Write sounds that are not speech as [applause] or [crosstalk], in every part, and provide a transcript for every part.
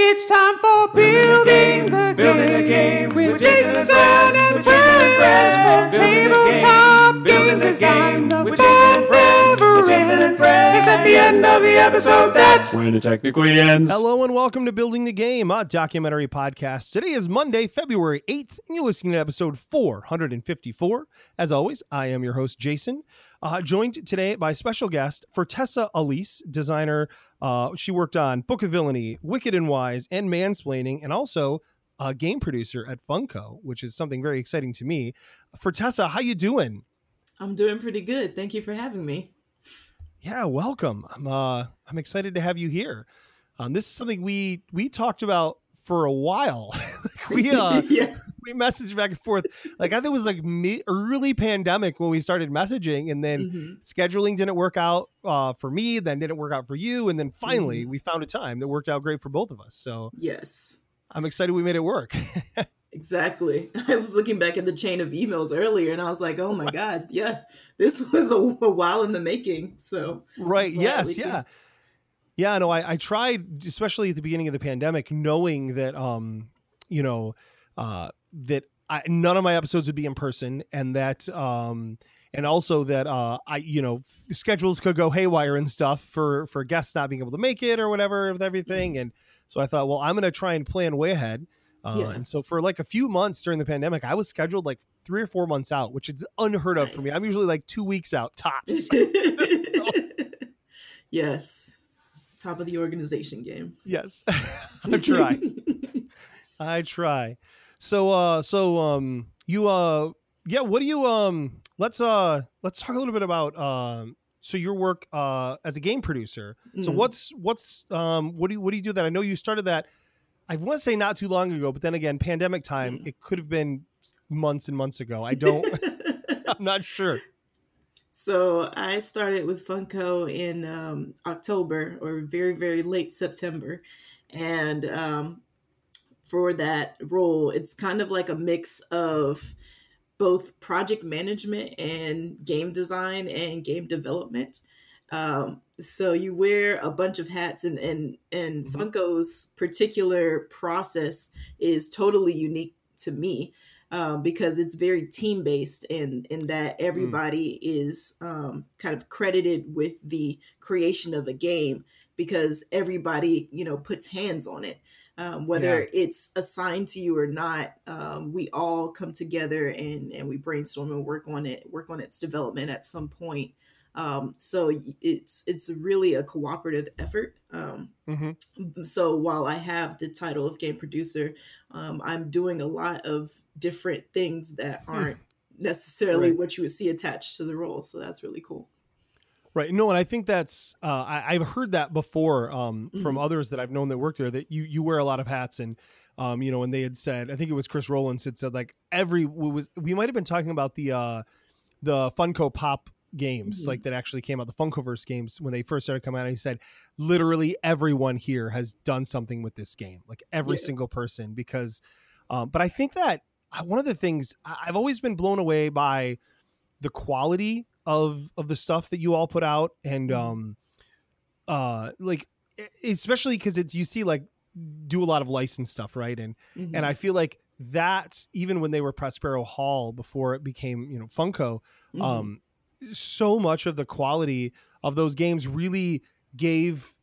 It's time for building the, Building the game game with with Jason Jason and Friends, and with Jason and friends Friends, from tabletop game, game building the design. game The with Jason and fun Friends, never with Jason and ends. It's at the end of the episode. That's When it technically ends. Hello and welcome to Building the Game, a documentary podcast. Today is Monday, February 8th, and you're listening to episode 454. As always, I am your host, Jason, uh, joined today by special guest Fertessa Allyse, designer. Uh, she worked on Book of Villainy, Wicked and Wise, and Mansplaining, and also a game producer at Funko, which is something very exciting to me. Fertessa, how you doing? I'm doing pretty good. Thank you for having me. Yeah, welcome. I'm uh I'm excited to have you here. Um, this is something we we talked about for a while. [laughs] we [laughs] uh yeah. We messaged back and forth. Like I think it was like me early pandemic when we started messaging, and then Mhm. scheduling didn't work out uh, for me, then didn't work out for you, and then finally Mm-hmm. we found a time that worked out great for both of us. So Yes. I'm excited we made it work. [laughs] Exactly. [laughs] I was looking back at the chain of emails earlier and I was like, oh my God, yeah, this [laughs] was a, a while in the making. So, right? Yes. Yeah. Yeah. No, I, I tried, especially at the beginning of the pandemic, knowing that, um, you know, uh, that I, none of my episodes would be in person, and that, um, and also that, uh, I, you know, schedules could go haywire and stuff for for guests not being able to make it or whatever with everything, and so I thought, well, I'm going to try and plan way ahead. Uh, Yeah. And so for like a few months during the pandemic, I was scheduled like three or four months out, which is unheard of for me. I'm usually like two weeks out tops. [laughs] yes. Top of the organization game. yes, [laughs] I try. [laughs] I try. So uh so um you uh yeah, what do you um let's uh let's talk a little bit about um so your work uh as a game producer. So Mm. what's what's um what do you what do you do that? I know you started that I want to say not too long ago, but then again, pandemic time, Mm. it could have been months and months ago. I don't [laughs] I'm not sure. So I started with Funko in um, October or very, very late September. And um, for that role, it's kind of like a mix of both project management and game design and game development. Um, so you wear a bunch of hats, and and and Mhm. Funko's particular process is totally unique to me um, because it's very team based in in that everybody is um, kind of credited with the creation of a game because everybody you know puts hands on it um, whether it's assigned to you or not um, we all come together and and we brainstorm and work on it work on its development at some point um, so it's it's really a cooperative effort um, hmm so while I have the title of game producer, um, I'm doing a lot of different things that aren't necessarily Right. what you would see attached to the role. So that's really cool. Right. No, and I think that's uh, I, I've heard that before um, from Mhm. others that I've known that worked there that you you wear a lot of hats and um, you know, and they had said I think it was Chris Rowlands had said like every was we might have been talking about the uh, the Funko Pop games Mhm. like that actually came out the Funkoverse games when they first started coming out. He said literally everyone here has done something with this game, like every Yeah. single person because. Um, but I think that uh, one of the things I've always been blown away by the quality of of the stuff that you all put out and Mhm. um uh like especially because it's you see like do a lot of licensed stuff right and Mhm. and i feel like that's even when they were prospero hall before it became you know funko Mhm. um so much of the quality of those games really gave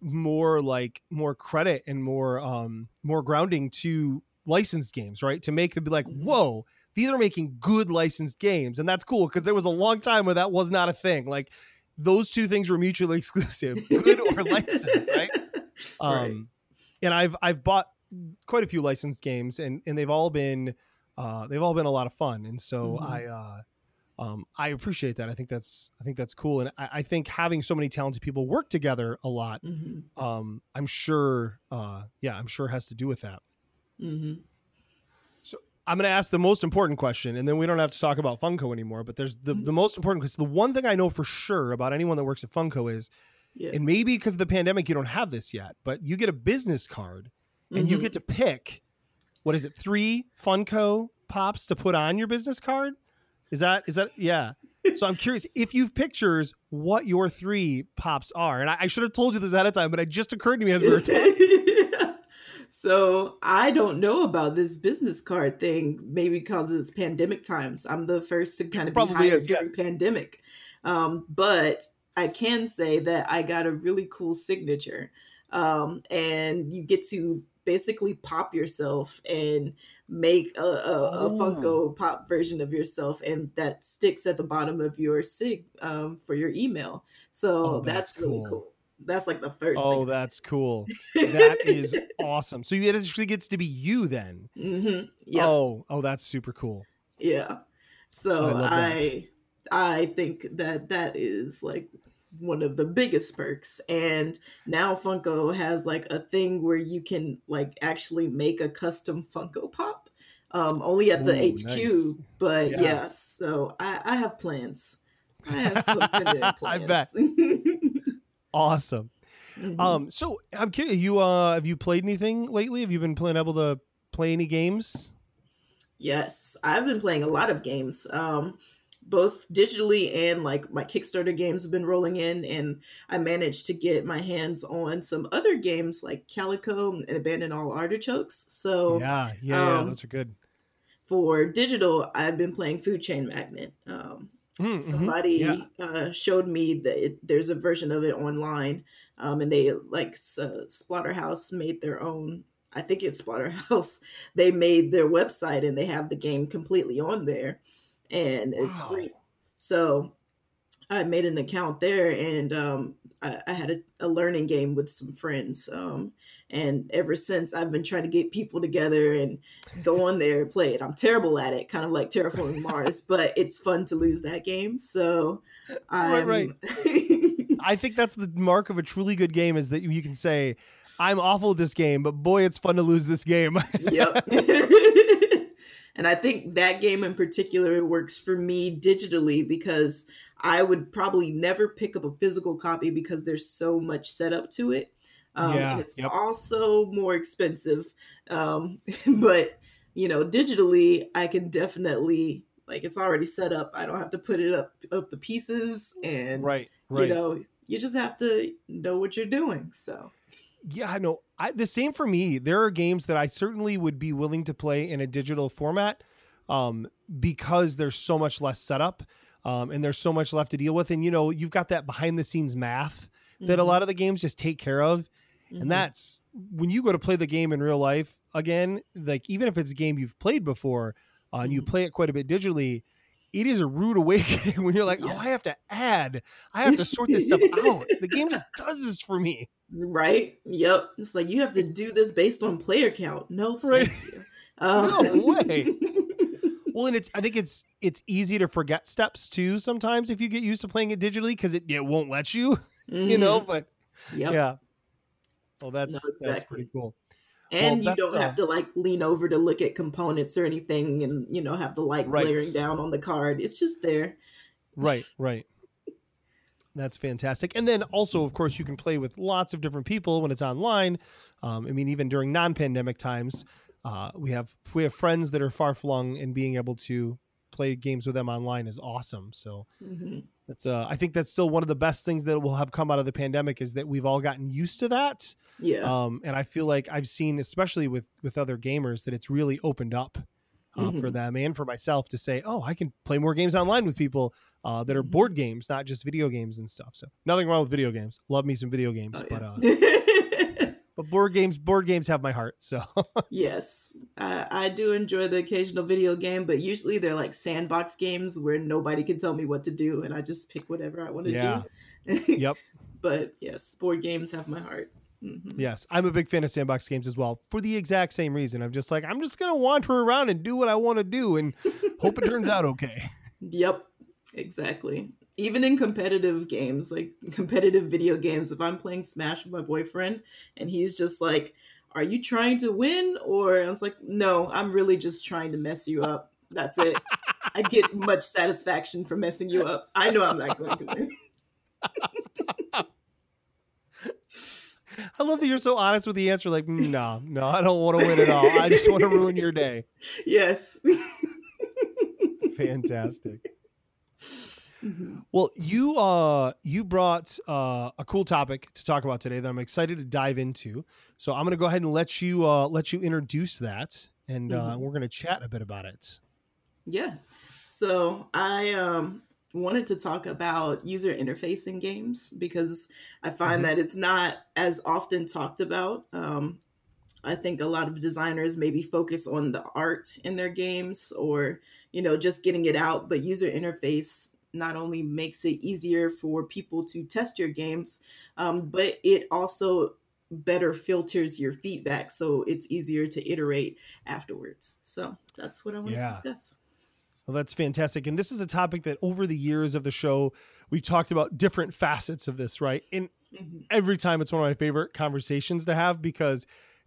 more like more credit and more um more grounding to licensed games right to make them be like Mhm. whoa these are making good licensed games and that's cool because there was a long time where that was not a thing like those two things were mutually [laughs] exclusive good or licensed right [laughs] um Right. and i've i've bought quite a few licensed games and and they've all been uh they've all been a lot of fun and so Mhm. i uh um, I appreciate that. I think that's I think that's cool, and I, I think having so many talented people work together a lot. Mhm. Um, I'm sure, uh, yeah, I'm sure has to do with that. Mhm. I'm going to ask the most important question, and then we don't have to talk about Funko anymore. But there's the, Mhm. the most important because the one thing I know for sure about anyone that works at Funko is, Yeah. and maybe because of the pandemic you don't have this yet, but you get a business card and you Mhm. get to pick what is it three Funko pops to put on your business card. Is that is that yeah? So I'm curious [laughs] if you've pictures what your three pops are, and I, I should have told you this ahead of time, but it just occurred to me as we were talking. [laughs] So I don't know about this business card thing. Maybe because it's pandemic times. I'm the first to kind of be hired is, during yes. pandemic. Um, but I can say that I got a really cool signature, um, and you get to basically pop yourself and make a, a, a Oh. Funko Pop version of yourself, and that sticks at the bottom of your sig um, for your email. So Oh, that's, that's really cool. That's like the first. Oh, that's cool. That is [laughs] awesome. So it actually gets to be you then. hmm Yeah. Oh, oh, that's super cool. Yeah. So I. I I think that that is like one of the biggest perks and now Funko has like a thing where you can like actually make a custom Funko Pop um only at the Ooh, HQ nice. but Yeah. yeah. so I I have plans. I have definitive [laughs] I bet. [laughs] Awesome. Mhm. Um, so I'm curious, you uh have you played anything lately? Have you been playing able to play any games? Yes, I've been playing a lot of games, um, both digitally and like my Kickstarter games have been rolling in, and I managed to get my hands on some other games like Calico and Abandon All Artichokes. So yeah, yeah, yeah, um, those are good. for digital, I've been playing Food Chain Magnate. Um, Mm, mhm, somebody yeah. uh, showed me that it, there's a version of it online um, and they like uh, splatterhouse made their own i think it's splatterhouse [laughs] they made their website and they have the game completely on there and it's Wow. free so i made an account there and um, I, I had a, a learning game with some friends um, and ever since i've been trying to get people together and go on there and play it i'm terrible at it kind of like terraforming mars [laughs] but it's fun to lose that game so I'm, right. [laughs] I think that's the mark of a truly good game is that you can say, I'm awful at this game, but boy, it's fun to lose this game. yep. [laughs] and I think that game in particular works for me digitally because I would probably never pick up a physical copy because there's so much setup to it. Um, Yeah, it's yep. also more expensive. Um, [laughs] but, you know, digitally, I can definitely, like, it's already set up. I don't have to put it up, up the pieces. And, right, right. you know, you just have to know what you're doing. So, Yeah, I know. I, the same for me. There are games that I certainly would be willing to play in a digital format um, because there's so much less setup um, and there's so much left to deal with. And, you know, you've got that behind the scenes math that a mhm, lot of the games just take care of. mhm. And that's when you go to play the game in real life again, like even if it's a game you've played before uh, and you Mhm. play it quite a bit digitally, it is a rude awakening [laughs] when you're like, oh, I have to add, I have to sort this stuff out. The game just [laughs] does this for me. Right? Yep. It's like you have to do this based on player count. No, thank Right. you. [laughs] Um, No way. Well, and it's I think it's it's easy to forget steps too sometimes if you get used to playing it digitally because it, it won't let you, you know. But Mhm. Yep. yeah. Well, that's No, that's pretty cool. And Well, you don't that's, have uh, to like lean over to look at components or anything, and you know have the light Right. glaring down on the card. It's just there. Right, right. That's fantastic. And then also, of course, you can play with lots of different people when it's online. Um, I mean, even during non-pandemic times, uh, we have we have friends that are far flung, and being able to play games with them online is awesome. So Mhm. that's uh, I think that's still one of the best things that will have come out of the pandemic is that we've all gotten used to that. Yeah. Um, and I feel like I've seen, especially with with other gamers, that it's really opened up uh, for Mhm. them and for myself to say, oh, I can play more games online with people uh, that are Mhm. board games, not just video games and stuff. So nothing wrong with video games. Love me some video games, Oh, but uh, yeah. [laughs] but board games, board games have my heart. So [laughs] yes, I, I do enjoy the occasional video game, but usually they're like sandbox games where nobody can tell me what to do, and I just pick whatever I want to Yeah. do. [laughs] yep, But yes, board games have my heart. Mhm. yes, I'm a big fan of sandbox games as well for the exact same reason. I'm just like I'm just gonna wander around and do what I want to do and hope it turns out okay. [laughs] Yep, exactly. Even in competitive games, like competitive video games, if I'm playing Smash with my boyfriend and he's just like, Are you trying to win? Or I was like, No, I'm really just trying to mess you up. That's it. I get much satisfaction from messing you up. I know I'm not going to win. I love that you're so honest with the answer. Like, "Mm, no, no, I don't want to win at all. I just want to ruin your day. [laughs] Yes. [laughs] Fantastic. Mhm. Well, you uh you brought uh, a cool topic to talk about today that I'm excited to dive into. So I'm going to go ahead and let you uh, let you introduce that, and uh, Mhm. we're going to chat a bit about it. Yeah. So I um wanted to talk about user interface in games because I find Mhm. that it's not as often talked about. Um, I think a lot of designers maybe focus on the art in their games or, you know, just getting it out, but user interface not only makes it easier for people to test your games, um, but it also better filters your feedback so it's easier to iterate afterwards. So that's what I want Yeah. to discuss. Well, that's fantastic. And this is a topic that over the years of the show, we've talked about different facets of this, right? And Mhm. every time it's one of my favorite conversations to have because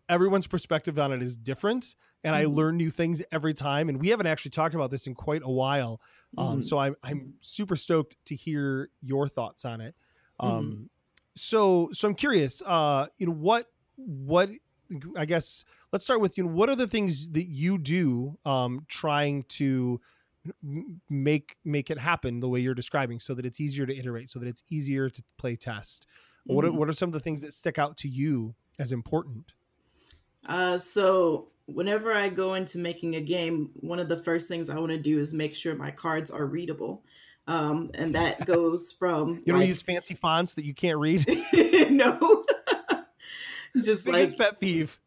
everyone's perspective on it is different. And I Mhm. learn new things every time. And we haven't actually talked about this in quite a while. Um, Mhm. so I'm, I'm super stoked to hear your thoughts on it. Mm-hmm. Um, so, so I'm curious, uh, you know, what, what, I guess let's start with, you know, what are the things that you do, um, trying to, make make it happen the way you're describing so that it's easier to iterate so that it's easier to play test what are, Mhm. what are some of the things that stick out to you as important Uh, so whenever I go into making a game, one of the first things I want to do is make sure my cards are readable. Um, and that [laughs] goes from you don't like- use fancy fonts that you can't read? [laughs] No, [laughs] just like biggest pet peeve.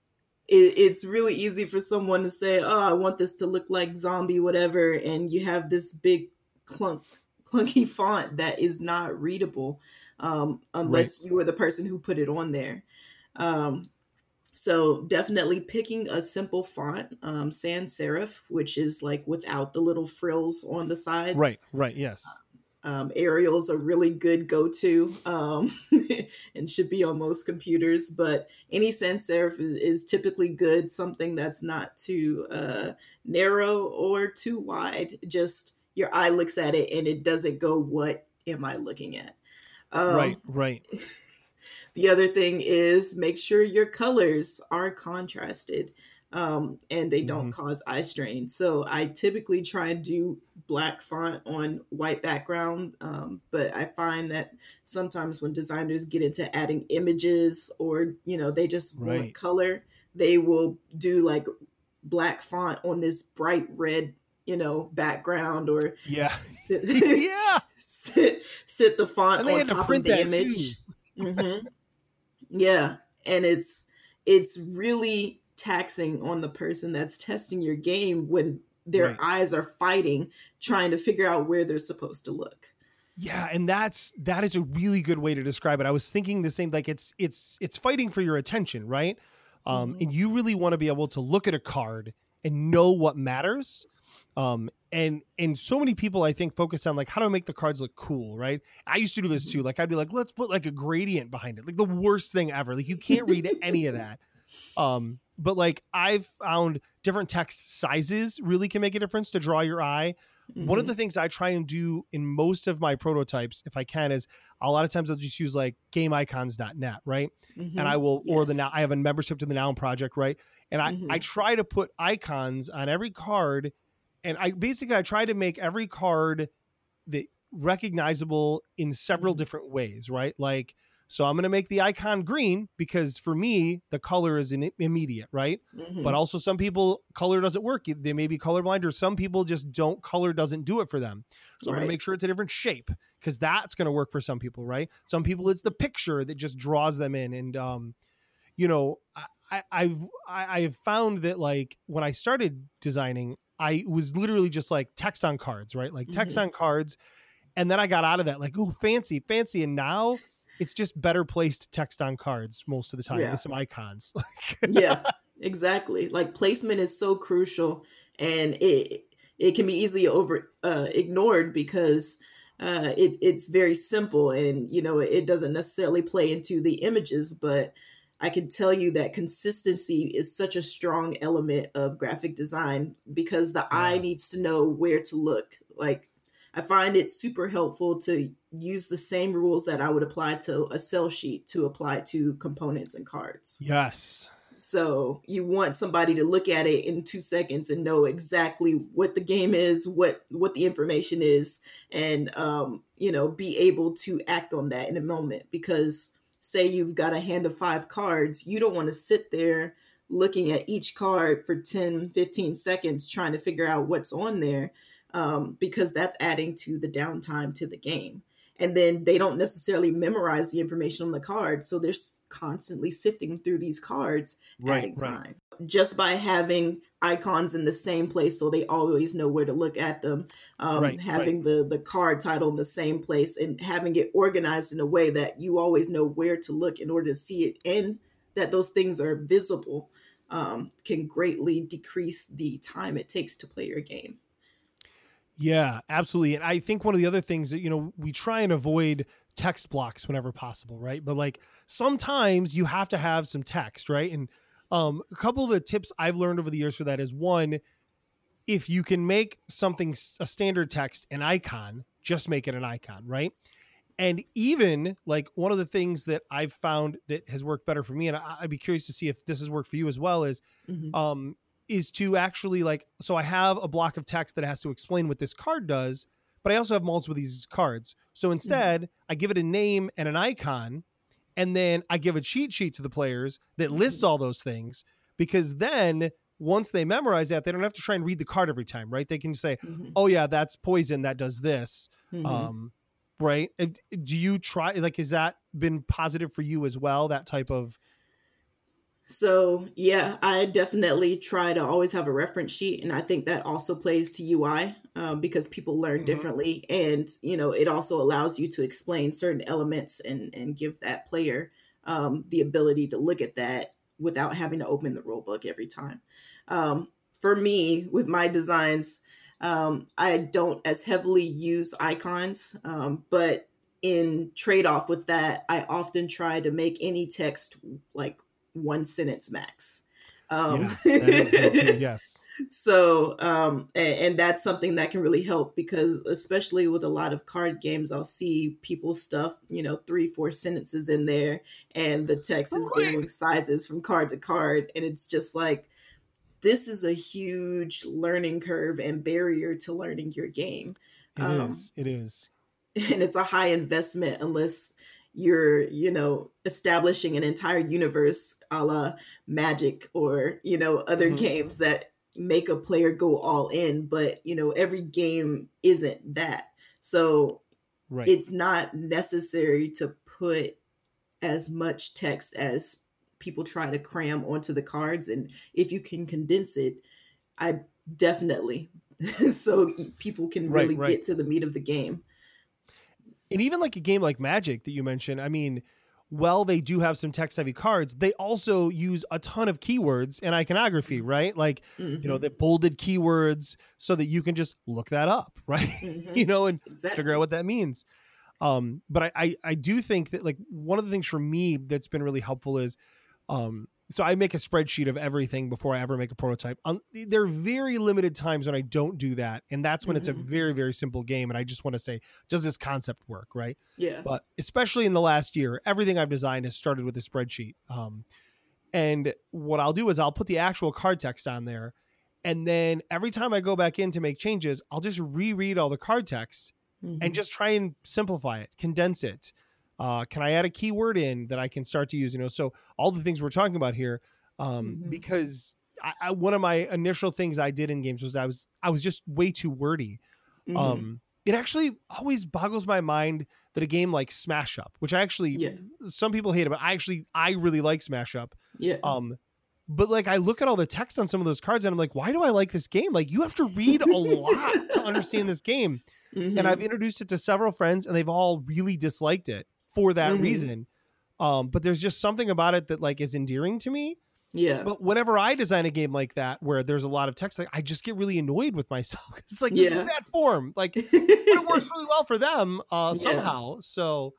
it, it's really easy for someone to say, "Oh, I want this to look like zombie, whatever," and you have this big clunk, clunky font that is not readable um, unless you were the person who put it on there. Um, so definitely picking a simple font, um, sans serif, which is like without the little frills on the sides. right right yes Um, Arial's a really good go-to um, [laughs] and should be on most computers. But any sans serif is, is typically good. Something that's not too uh, narrow or too wide. Just your eye looks at it and it doesn't go, "What am I looking at?" Um, right right [laughs] the other thing is make sure your colors are contrasted um, and they don't cause eye strain. So I typically try and do black font on white background, um, but I find that sometimes when designers get into adding images or you know they just Right. want color, they will do like black font on this bright red you know background or yeah. sit, [laughs] yeah. [laughs] sit, sit the font on top of the image too hmm Yeah, and it's it's really taxing on the person that's testing your game when their Right. eyes are fighting trying to figure out where they're supposed to look. Yeah, and that's that is a really good way to describe it. I was thinking the same like it's it's it's fighting for your attention, right? Um Mhm. and you really want to be able to look at a card and know what matters. Um and and so many people I think focus on like how do I make the cards look cool, right? I used to do this too. Like I'd be like let's put like a gradient behind it. Like the worst thing ever. Like you can't read any of that. Um but like I've found different text sizes really can make a difference to draw your eye. One of Mhm. the things I try and do in most of my prototypes, if I can, is a lot of times I'll just use like gameicons.net, right? Mhm. And I will, or the now I have a membership to the Noun project, right? And I, Mhm. I try to put icons on every card. And I basically, I try to make every card that recognizable in several Mhm. different ways, right? Like, so I'm going to make the icon green because for me, the color is in immediate, right? Mhm. but also some people color doesn't work they may be colorblind or some people just don't color doesn't do it for them so i'm going to make sure it's a different shape because that's going to work for some people right some people it's the picture that just draws them in and um you know I, I i've I, i've found that like when i started designing i was literally just like text on cards right like text Mhm. on cards and then i got out of that like oh fancy fancy and now it's just better placed text on cards most of the time Yeah. with some icons [laughs] yeah, exactly. Like placement is so crucial, and it it can be easily over uh, ignored because uh, it it's very simple, and you know it doesn't necessarily play into the images, but I can tell you that consistency is such a strong element of graphic design because the eye needs to know where to look. Like I find it super helpful to use the same rules that I would apply to a sell sheet to apply to components and cards. Yes. So you want somebody to look at it in two seconds and know exactly what the game is, what what the information is, and um, you know, be able to act on that in a moment. Because say you've got a hand of five cards, you don't want to sit there looking at each card for 10, 15 seconds trying to figure out what's on there. Um, because that's adding to the downtime to the game and then they don't necessarily memorize the information on the card so they're constantly sifting through these cards Right, adding right. time just by having icons in the same place so they always know where to look at them um, Right, having the the card title in the same place and having it organized in a way that you always know where to look in order to see it and that those things are visible um, can greatly decrease the time it takes to play your game Yeah, absolutely. And I think one of the other things that, you know, we try and avoid text blocks whenever possible, right? But like sometimes you have to have some text, right? And um, a couple of the tips I've learned over the years for that is one, if you can make something a standard text an icon, just make it an icon, right? And even like one of the things that I've found that has worked better for me, and I- I'd be curious to see if this has worked for you as well, is Mhm. um, is to actually like so I have a block of text that has to explain what this card does, but I also have multiple of these cards. So instead, I give it a name and an icon, and then I give a cheat sheet to the players that lists all those things because then once they memorize that, they don't have to try and read the card every time, right? They can say, Mhm. "Oh yeah, that's poison that does this." Mhm. Um, right? Do you try like has that been positive for you as well? That type of So yeah, I definitely try to always have a reference sheet, and I think that also plays to UI um, because people learn Mhm. differently, and you know it also allows you to explain certain elements and and give that player um, the ability to look at that without having to open the rule book every time. Um, for me, with my designs, um, I don't as heavily use icons, um, but in trade off with that, I often try to make any text like one sentence max. Um, yeah, that is good too. [laughs] Yes. so, um, and, and that's something that can really help because, especially with a lot of card games, I'll see people stuff, you know, three, four sentences in there, and the text is Right. varying sizes from card to card. And it's just like, this is a huge learning curve and barrier to learning your game. It Um, is. It is. [laughs] and it's a high investment unless you're you know establishing an entire universe a la magic or you know other Mhm. games that make a player go all in but you know every game isn't that so Right. it's not necessary to put as much text as people try to cram onto the cards and if you can condense it i definitely [laughs] so people can Right, really right. get to the meat of the game and even like a game like Magic that you mentioned, I mean, well, they do have some text heavy cards. They also use a ton of keywords and iconography, right? Like, you know, Mhm. the bolded keywords so that you can just look that up, [laughs] right? Mhm. you know, and exactly. figure out what that means. Um, but I, I I do think that like one of the things for me that's been really helpful is um so I make a spreadsheet of everything before I ever make a prototype. Um, there are very limited times when I don't do that, and that's when it's a Mhm. very very simple game, and I just want to say, does this concept work, right? Yeah. But especially in the last year, everything I've designed has started with a spreadsheet. Um, and what I'll do is I'll put the actual card text on there, and then every time I go back in to make changes, I'll just reread all the card text Mhm. and just try and simplify it, condense it. Uh, can I add a keyword in that I can start to use? You know, so all the things we're talking about here, um, Mhm. because I, I, one of my initial things I did in games was I was I was just way too wordy. Mhm. Um, it actually always boggles my mind that a game like Smash Up, which I actually Yeah. some people hate it, but I actually I really like Smash Up. yeah. Um, but like I look at all the text on some of those cards and I'm like, why do I like this game? Like you have to read a lot to [laughs] understand this game Mhm. and I've introduced it to several friends, and they've all really disliked it for that Mhm. reason. Um, but there's just something about it that like is endearing to me. yeah. But whenever I design a game like that, where there's a lot of text, like I just get really annoyed with myself. [laughs] It's like this Yeah. is bad form. Like, [laughs] but it works really well for them uh, Yeah. somehow. So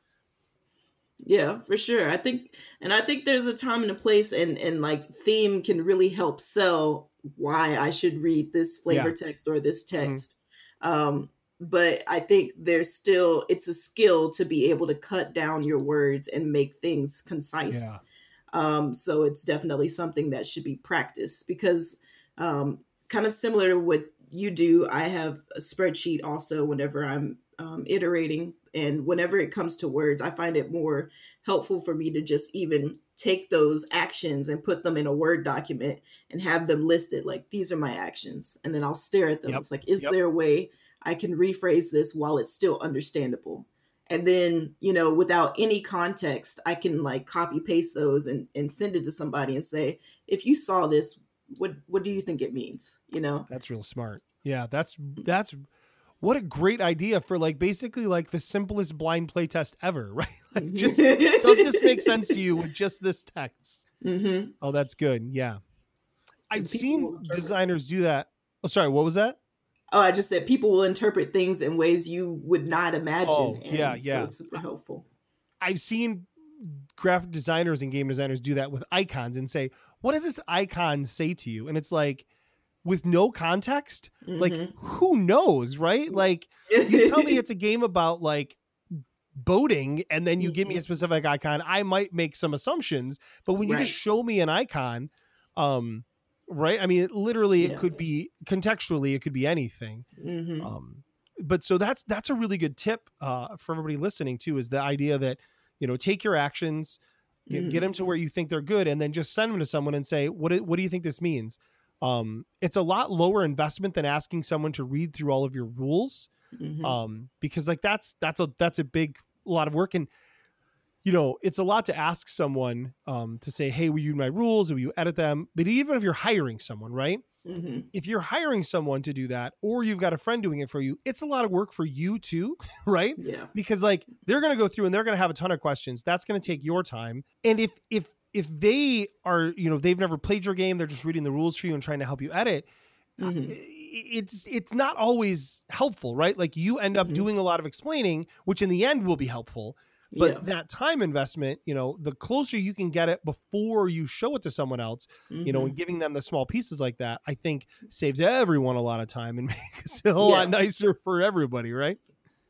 Yeah, for sure. I think, and I think there's a time and a place, and and like theme can really help sell why I should read this flavor text or this Mm-hmm. text. Um, but I think there's still it's a skill to be able to cut down your words and make things concise. yeah, Um, so it's definitely something that should be practiced because, um, kind of similar to what you do, I have a spreadsheet also whenever I'm um, iterating. And whenever it comes to words, I find it more helpful for me to just even take those actions and put them in a Word document and have them listed like these are my actions. And then I'll stare at them. Yep. It's like, is Yep. there a way I can rephrase this while it's still understandable? And then, you know, without any context, I can like copy paste those and, and send it to somebody and say, if you saw this, what what do you think it means? You know? That's real smart. Yeah, that's that's what a great idea for like basically like the simplest blind play test ever, [laughs] right? Like just does this make sense to you with just this text? Mm-hmm. Oh, that's good. Yeah. I've seen designers do that. Oh, sorry, what was that? Oh, I just said people will interpret things in ways you would not imagine. Oh, yeah, and yeah. So it's super helpful. I've seen graphic designers and game designers do that with icons and say, "What does this icon say to you?" And it's like with no context, like Mhm. who knows, right? Like you tell me [laughs] it's a game about like boating and then you give me a Mhm. specific icon i might make some assumptions but when you Right. just show me an icon um right i mean it, literally it could be contextually it could be anything Mhm. um but so that's that's a really good tip uh for everybody listening too is the idea that you know take your actions get, get Mhm. them to where you think they're good and then just send them to someone and say what do, what do you think this means um it's a lot lower investment than asking someone to read through all of your rules Mhm. um because like that's that's a that's a big lot of work and you know it's a lot to ask someone um to say hey will you my rules will you edit them but even if you're hiring someone right Mhm. if you're hiring someone to do that or you've got a friend doing it for you it's a lot of work for you too [laughs] right Yeah. because like they're going to go through and they're going to have a ton of questions that's going to take your time and if if if they are you know they've never played your game they're just reading the rules for you and trying to help you edit Mhm. it's it's not always helpful right like you end up Mhm. doing a lot of explaining which in the end will be helpful but yeah. that time investment you know the closer you can get it before you show it to someone else you know and giving them the small pieces like that i think saves everyone a lot of time and [laughs] makes it a Yeah. lot nicer for everybody right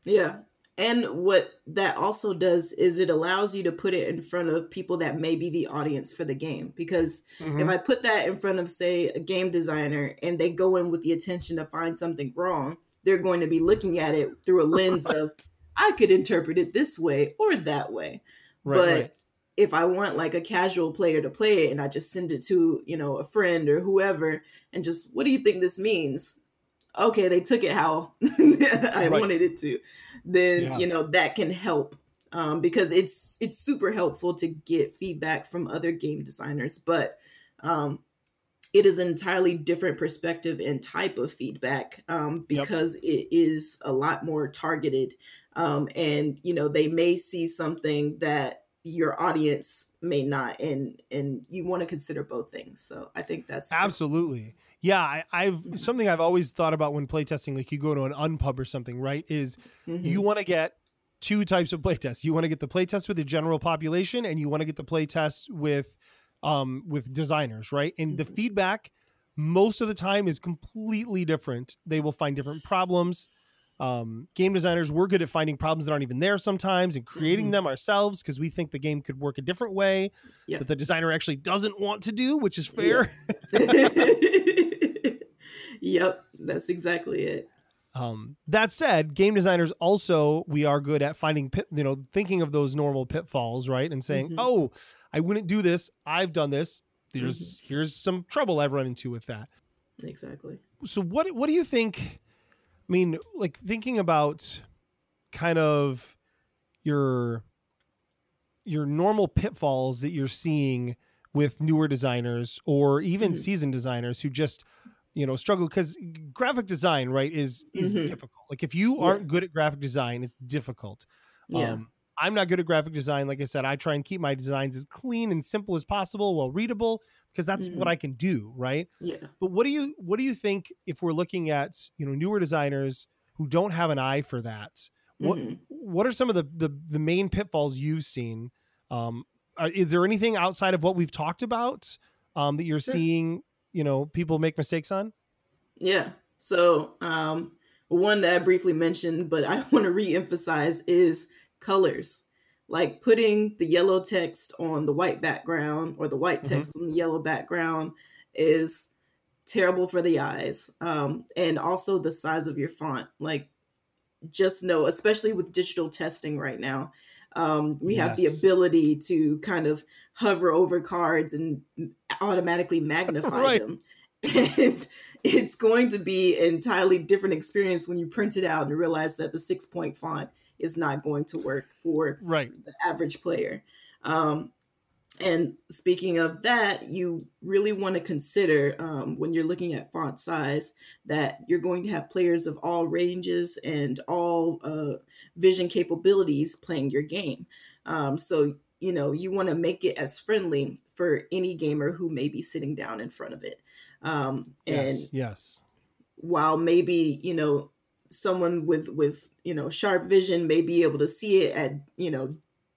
Yeah. And what that also does is it allows you to put it in front of people that may be the audience for the game. Because Mm-hmm. if I put that in front of, say, a game designer and they go in with the intention to find something wrong, they're going to be looking at it through a lens [laughs] of, I could interpret it this way or that way. right, but right. if I want like a casual player to play it and I just send it to, you know, a friend or whoever and just, what do you think this means? Okay, they took it how [laughs] I Right. wanted it to. Then, Yeah. you know, that can help. Um, because it's it's super helpful to get feedback from other game designers, but um, it is an entirely different perspective and type of feedback um, Yep. because it is a lot more targeted um, and you know they may see something that your audience may not and and you want to consider both things so i think that's Absolutely. Yeah, I, I've Mhm. something I've always thought about when playtesting, like you go to an unpub or something, right? Is Mhm. you want to get two types of playtests. You want to get the playtest with the general population, and you want to get the playtest with um with designers, right? And the Mhm. feedback most of the time is completely different. They will find different problems. Um, game designers, we're good at finding problems that aren't even there sometimes and creating Mhm. them ourselves because we think the game could work a different way Yeah. that the designer actually doesn't want to do, which is fair. [laughs] yep that's exactly it Um, that said, game designers also we are good at finding pit, you know, thinking of those normal pitfalls, right, and saying, Mhm. "Oh, I wouldn't do this. I've done this. There's Mm-hmm. here's some trouble I've run into with that." exactly So what what do you think? I mean, like thinking about kind of your your normal pitfalls that you're seeing with newer designers or even Mhm. seasoned designers who just you know struggle because graphic design right is is Mhm. difficult like if you Yeah. aren't good at graphic design it's difficult yeah um i'm not good at graphic design like i said i try and keep my designs as clean and simple as possible well readable because that's what Mhm. i can do right yeah but what do you what do you think if we're looking at you know newer designers who don't have an eye for that what Mhm. what are some of the the, the main pitfalls you've seen um are, is there anything outside of what we've talked about um that you're Sure. seeing you know people make mistakes on Yeah. So, um, one that I briefly mentioned, but I [laughs] want to re-emphasize is colors. like putting the yellow text on the white background or the white text on the yellow background is terrible for the eyes. Um, and also the size of your font. Like, just know, especially with digital testing right now, um, we have the ability to kind of hover over cards and automatically [laughs] magnify Right. them. And it's going to be an entirely different experience when you print it out and realize that the six point font is not going to work for Right. the average player. Um, and speaking of that, you really want to consider um, when you're looking at font size that you're going to have players of all ranges and all uh, vision capabilities playing your game. Um, so, you know, you want to make it as friendly for any gamer who may be sitting down in front of it. Um, and Yes. Yes. while maybe you know someone with with you know sharp vision may be able to see it at you know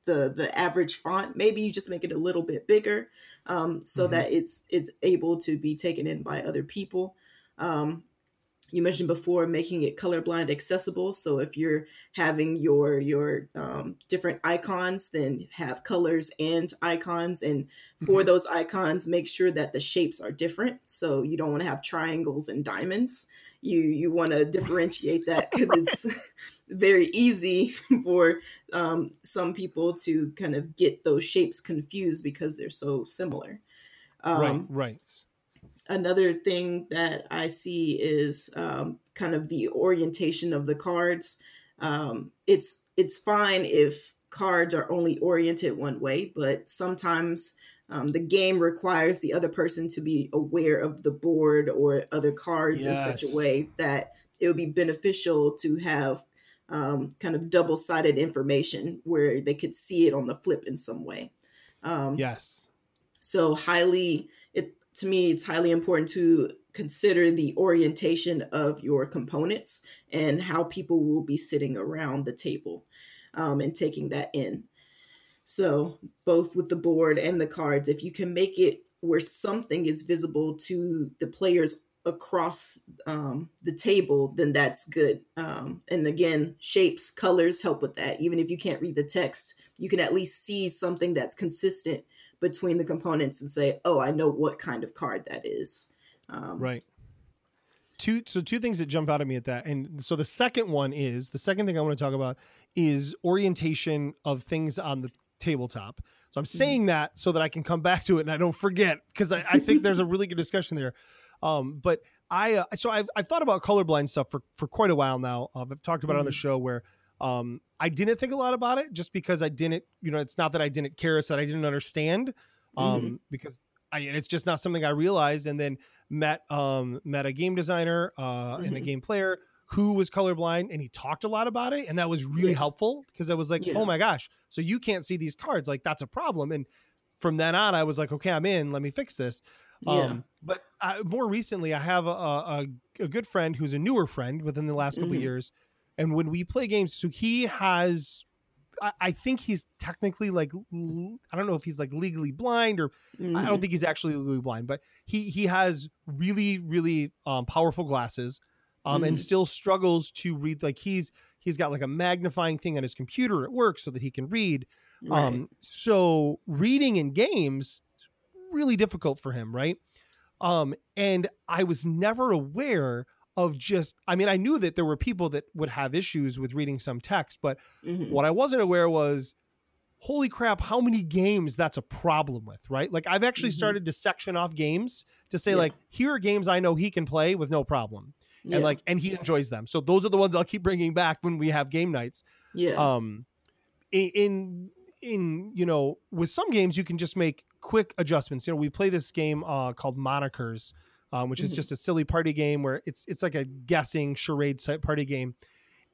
the the average font maybe you just make it a little bit bigger um, so Mhm. that it's it's able to be taken in by other people um, you mentioned before making it colorblind accessible so if you're having your your um, different icons then have colors and icons and for Mhm. those icons make sure that the shapes are different so you don't want to have triangles and diamonds you you want to differentiate that because it's [laughs] very easy [laughs] for um, some people to kind of get those shapes confused because they're so similar um, right. Right. another thing that I see is um, kind of the orientation of the cards. Um, it's it's fine if cards are only oriented one way, but sometimes um, the game requires the other person to be aware of the board or other cards in such a way that it would be beneficial to have um, kind of double sided information where they could see it on the flip in some way. Um, Yes. so highly it to me it's highly important to consider the orientation of your components and how people will be sitting around the table um, and taking that in so both with the board and the cards if you can make it where something is visible to the players across um, the table then that's good um, and again shapes colors help with that even if you can't read the text you can at least see something that's consistent between the components and say, oh, I know what kind of card that is. Um, Right. Two so two things that jump out at me at that. And so the second one is the second thing I want to talk about is orientation of things on the tabletop. So I'm saying that so that I can come back to it and I don't forget because I, I think there's a [laughs] really good discussion there. Um, but I uh, so I've, I've thought about colorblind stuff for for quite a while now. Um, I've talked about it on the Mhm. show where um, I didn't think a lot about it just because I didn't you know it's not that I didn't care it's that I didn't understand um, because I and it's just not something I realized and then met um met a game designer uh and a Mhm. game player who was colorblind and he talked a lot about it and that was really Yeah. helpful because I was like Yeah. oh my gosh so you can't see these cards like that's a problem and from then on I was like okay I'm in let me fix this Yeah. um but I, more recently I have a, a a good friend who's a newer friend within the last couple Mhm. years and when we play games so he has I, I think he's technically like I don't know if he's like legally blind or I Mhm. don't think he's actually legally blind, but he he has really really um, powerful glasses, um, and Mhm. still struggles to read. Like he's he's got like a magnifying thing on his computer at work so that he can read. Right. Um, so reading in games really difficult for him, right? Um, and I was never aware of just. I mean, I knew that there were people that would have issues with reading some text, but Mhm. what I wasn't aware was, holy crap, how many games that's a problem with, right? Like I've actually Mhm. started to section off games to say Yeah. like, here are games I know he can play with no problem, yeah. and like, and he enjoys them. So those are the ones I'll keep bringing back when we have game nights. yeah. Um, in in, in you know, with some games you can just make quick adjustments. You know, we play this game uh, called Monikers. Um, which is Mhm. just a silly party game where it's it's like a guessing charade type party game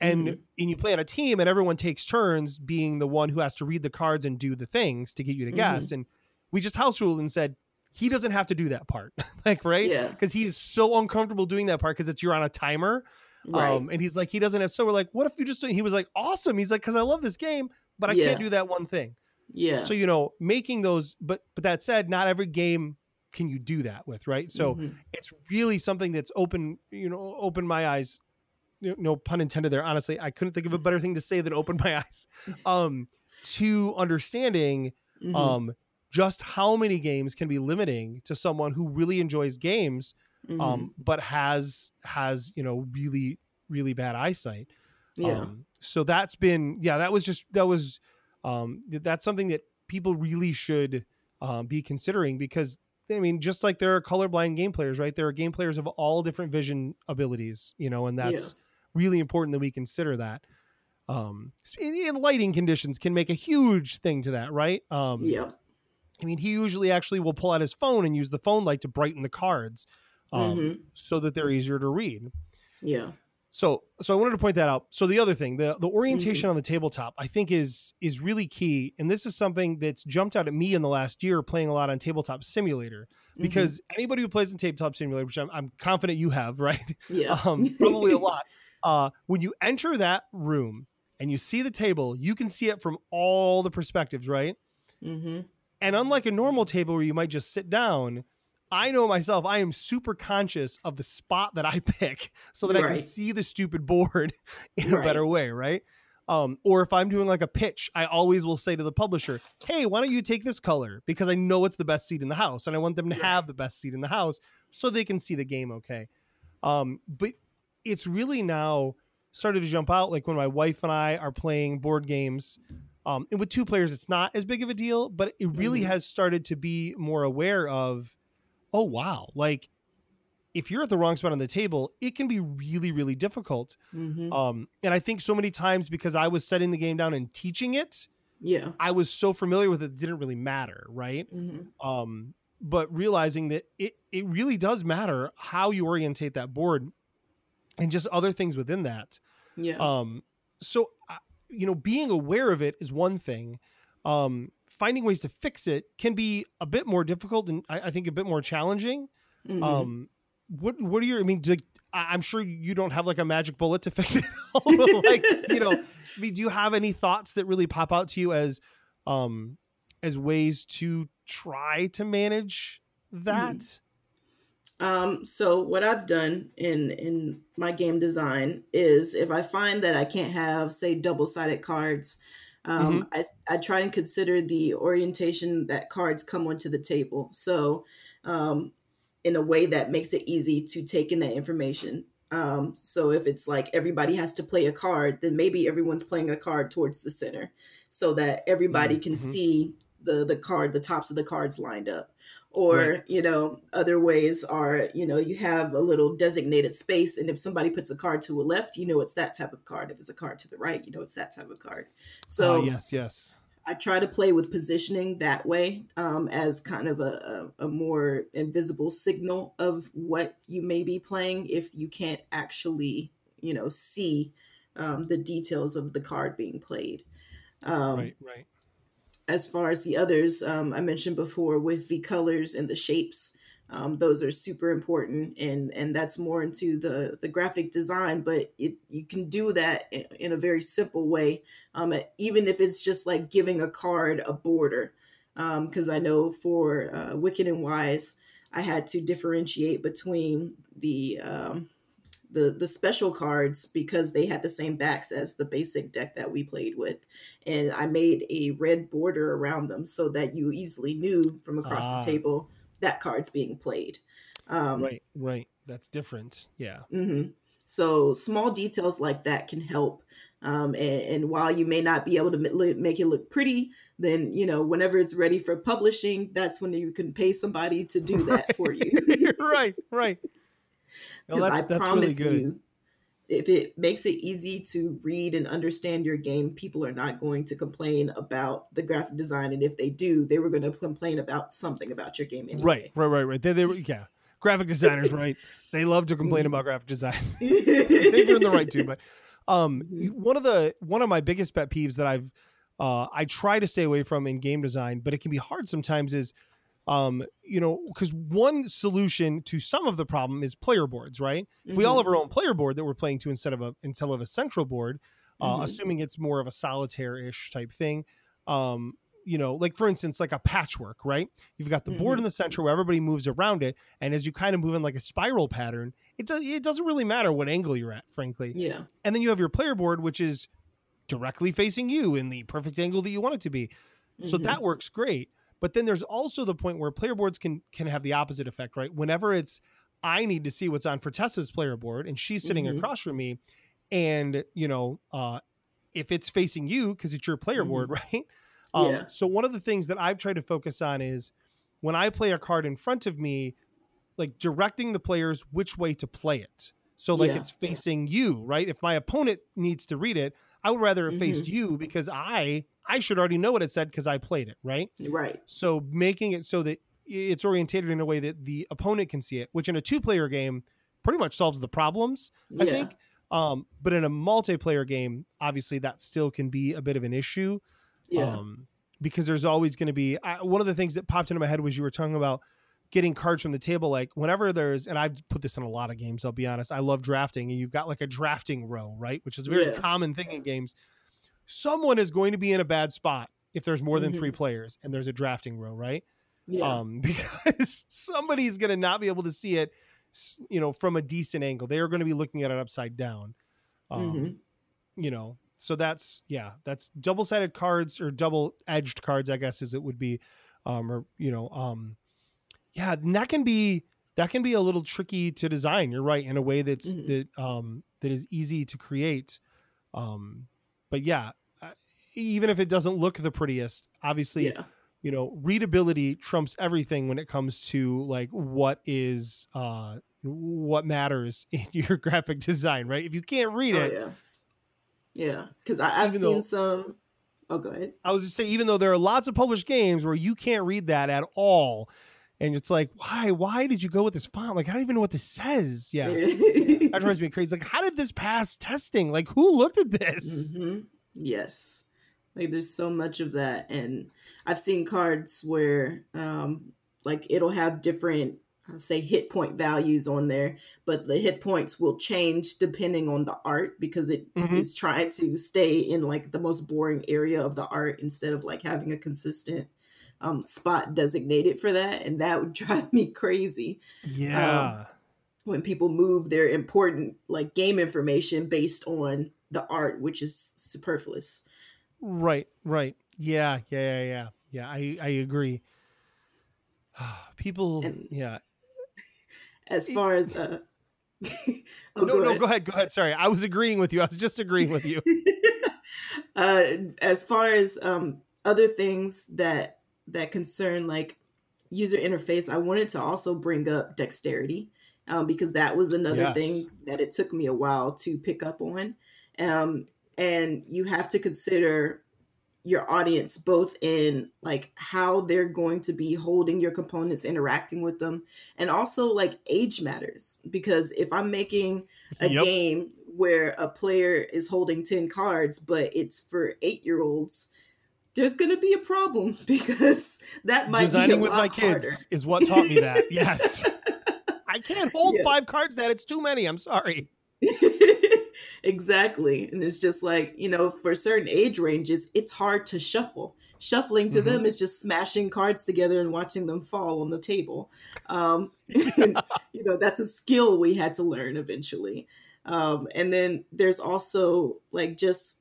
and Mhm. and you play on a team and everyone takes turns being the one who has to read the cards and do the things to get you to Mm-hmm. guess and we just house ruled and said he doesn't have to do that part [laughs] like right Yeah. because he is so uncomfortable doing that part because it's you're on a timer right. um and he's like he doesn't have so we're like what if you just he was like awesome he's like because i love this game but i Yeah. can't do that one thing yeah. so you know making those but but that said not every game can you do that with right so Mhm. it's really something that's open you know open my eyes no, pun intended there honestly i couldn't think of a better thing to say than open my [laughs] eyes um to understanding Mhm. um just how many games can be limiting to someone who really enjoys games Mhm. um but has has you know really really bad eyesight yeah. um, so that's been yeah that was just that was um that's something that people really should um, be considering because i mean just like there are colorblind game players right there are game players of all different vision abilities you know and that's really important that we consider that um and- lighting conditions can make a huge thing to that right um yeah. i mean he usually actually will pull out his phone and use the phone light to brighten the cards um, Mhm. so that they're easier to read Yeah. So, so I wanted to point that out. So the other thing, the the orientation on the tabletop, I think is is really key, and this is something that's jumped out at me in the last year playing a lot on Tabletop Simulator. Mhm. Because anybody who plays in Tabletop Simulator, which I'm, I'm confident you have, [laughs] right? yeah. [laughs] Um, probably a lot. Uh, when you enter that room and you see the table, you can see it from all the perspectives, right? hmm And unlike a normal table where you might just sit down, I know myself, I am super conscious of the spot that I [laughs] pick so that I can see the stupid board [laughs] in a Right. better way, right? Um, or if I'm doing like a pitch, I always will say to the publisher, hey, why don't you take this color? Because I know it's the best seat in the house and I want them to Right. have the best seat in the house so they can see the game okay. Um, but it's really now started to jump out like when my wife and I are playing board games. Um, and with two players, it's not as big of a deal, but it really Mhm. has started to be more aware of, oh wow, like if you're at the wrong spot on the table, it can be really, really difficult. hmm Um, and I think so many times because I was setting the game down and teaching it, yeah. I was so familiar with it, it didn't really matter, right? hmm um, but realizing that it it really does matter how you orientate that board and just other things within that Yeah. um so uh, you know being aware of it is one thing um finding ways to fix it can be a bit more difficult and i, I think a bit more challenging. Mhm. um what what are your i mean do, i'm sure you don't have like a magic bullet to [laughs] fix it all, [laughs] like you know I mean, do you have any thoughts that really pop out to you as um as ways to try to manage that? Um, so what I've done in in my game design is if I find that I can't have say double sided cards, um, I I try and consider the orientation that cards come onto the table. So, um, in a way that makes it easy to take in that information. Um, so if it's like everybody has to play a card, then maybe everyone's playing a card towards the center, so that everybody can Mhm. see the the card, the tops of the cards lined up or Right. you know other ways are you know you have a little designated space and if somebody puts a card to a left you know it's that type of card. If it's a card to the right you know it's that type of card. So Uh, yes yes. I try to play with positioning that way um, as kind of a, a, a more invisible signal of what you may be playing if you can't actually you know see um, the details of the card being played. Um, right right as far as the others um, i mentioned before with the colors and the shapes um, those are super important and and that's more into the the graphic design but it, you can do that in, a very simple way um, even if it's just like giving a card a border because i know for uh, wicked and wise i had to differentiate between the um, the the special cards because they had the same backs as the basic deck that we played with. And i made a red border around them so that you easily knew from across Ah. the table that card's being played. Um, right right. That's different. Yeah. Mhm. so small details like that can help. Um, and, and while you may not be able to make it look pretty then you know whenever it's ready for publishing that's when you can pay somebody to do that [laughs] for you. [laughs] Right right well, 'Cause that's I promise really you, if it makes it easy to read and understand your game, people are not going to complain about the graphic design. And if they do, they were going to complain about something about your game anyway. right right right right they, they were yeah graphic designers [laughs] right they love to complain Mhm. about graphic design [laughs] they're in the right too but um Mhm. one of the one of my biggest pet peeves that i've uh i try to stay away from in game design but it can be hard sometimes is um you know because one solution to some of the problem is player boards right if we all Mhm. have our own player board that we're playing to instead of a instead of a central board uh, Mhm. assuming it's more of a solitaire-ish type thing um you know like for instance like a patchwork right you've got the board Mhm. in the center where everybody moves around it and as you kind of move in like a spiral pattern it does it doesn't really matter what angle you're at frankly Yeah. and then you have your player board which is directly facing you in the perfect angle that you want it to be. So Mhm. that works great. But then there's also the point where player boards can can have the opposite effect, right? Whenever it's I need to see what's on Fertessa's player board and she's sitting Mhm. across from me and you know, uh if it's facing you because it's your player Mhm. board, [laughs] right? Um Yeah. so one of the things that I've tried to focus on is when I play a card in front of me, like directing the players which way to play it. So like Yeah. it's facing you, right? If my opponent needs to read it, I would rather it Mm-hmm. faced you because I I should already know what it said because I played it, right? right. So making it so that it's orientated in a way that the opponent can see it, which in a two-player game pretty much solves the problems, I think. Um, but in a multiplayer game, obviously that still can be a bit of an issue Yeah. um, because there's always going to be I, one of the things that popped into my head was you were talking about getting cards from the table like whenever there's and i've put this in a lot of games i'll be honest i love drafting and you've got like a drafting row right which is a very Yeah. common thing in games someone is going to be in a bad spot if there's more than Mhm. three players and there's a drafting row right yeah. um [laughs] because somebody's going to not be able to see it you know from a decent angle they are going to be looking at it upside down um Mhm. you know so that's yeah that's double-sided cards or double-edged cards i guess as it would be um or you know um yeah and that can be that can be a little tricky to design you're right in a way that's Mhm. that um that is easy to create um but yeah uh, even if it doesn't look the prettiest obviously yeah. you know readability trumps everything when it comes to like what is uh what matters [laughs] in your graphic design right if you can't read Oh, it yeah. Yeah. Because I've seen though- some. Oh, go ahead. I was just saying, even though there are lots of published games where you can't read that at all, and it's like, why? Why did you go with this font? Like, I don't even know what this says. Yeah, [laughs] that drives me crazy. Like, how did this pass testing? Like, who looked at this? hmm Yes. Like there's so much of that. And I've seen cards where um like it'll have different I'll say hit point values on there, but the hit points will change depending on the art because it is Mhm. trying to stay in like the most boring area of the art instead of like having a consistent um spot designated for that. And that would [laughs] drive me crazy Yeah, when people move their important like game information based on the art, which is superfluous. right, right. Yeah, yeah, yeah, yeah. Yeah, I I agree. [sighs] People, And- yeah. [laughs] as far as uh [laughs] oh, no, no, ahead. go ahead, go ahead. Sorry, I was agreeing with you. I was just agreeing with you. uh as far as um other things that that concern like user interface i wanted to also bring up dexterity um, because that was another Yes. thing that it took me a while to pick up on um and you have to consider your audience both in like how they're going to be holding your components interacting with them and also like age matters because if i'm making a Yep. game where a player is holding 10 cards but it's for 8 year olds there's going to be a problem [laughs] because that might Designing be a designing with my kids harder. is what taught me that. [laughs] Yes, I can't hold Yes. five cards. That it's too many. I'm sorry. [laughs] exactly. And it's just like, you know, for certain age ranges, it's hard to shuffle. Shuffling to them is just smashing cards together and watching them fall on the table. Um, and, you know, that's a skill we had to learn eventually. Um, and then there's also like just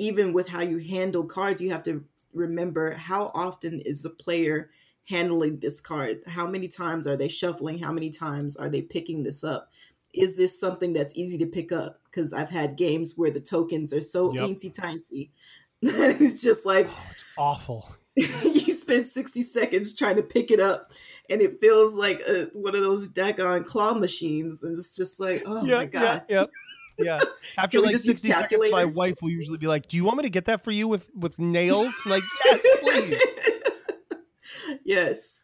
even with how you handle cards, you have to remember how often is the player handling this card? How many times are they shuffling? How many times are they picking this up? Is this something that's easy to pick up? Because I've had games where the tokens are so Yep. teensy [laughs] tiny. it's just like Oh, it's awful. [laughs] you spend 60 seconds trying to pick it up and it feels like a, one of those daggone claw machines and it's just like oh yeah, my god yeah, yeah, yeah. [laughs] After Can like just sixty seconds, my wife will usually be like, "Do you want me to get that for you with with nails?" I'm like, yes, please. [laughs] yes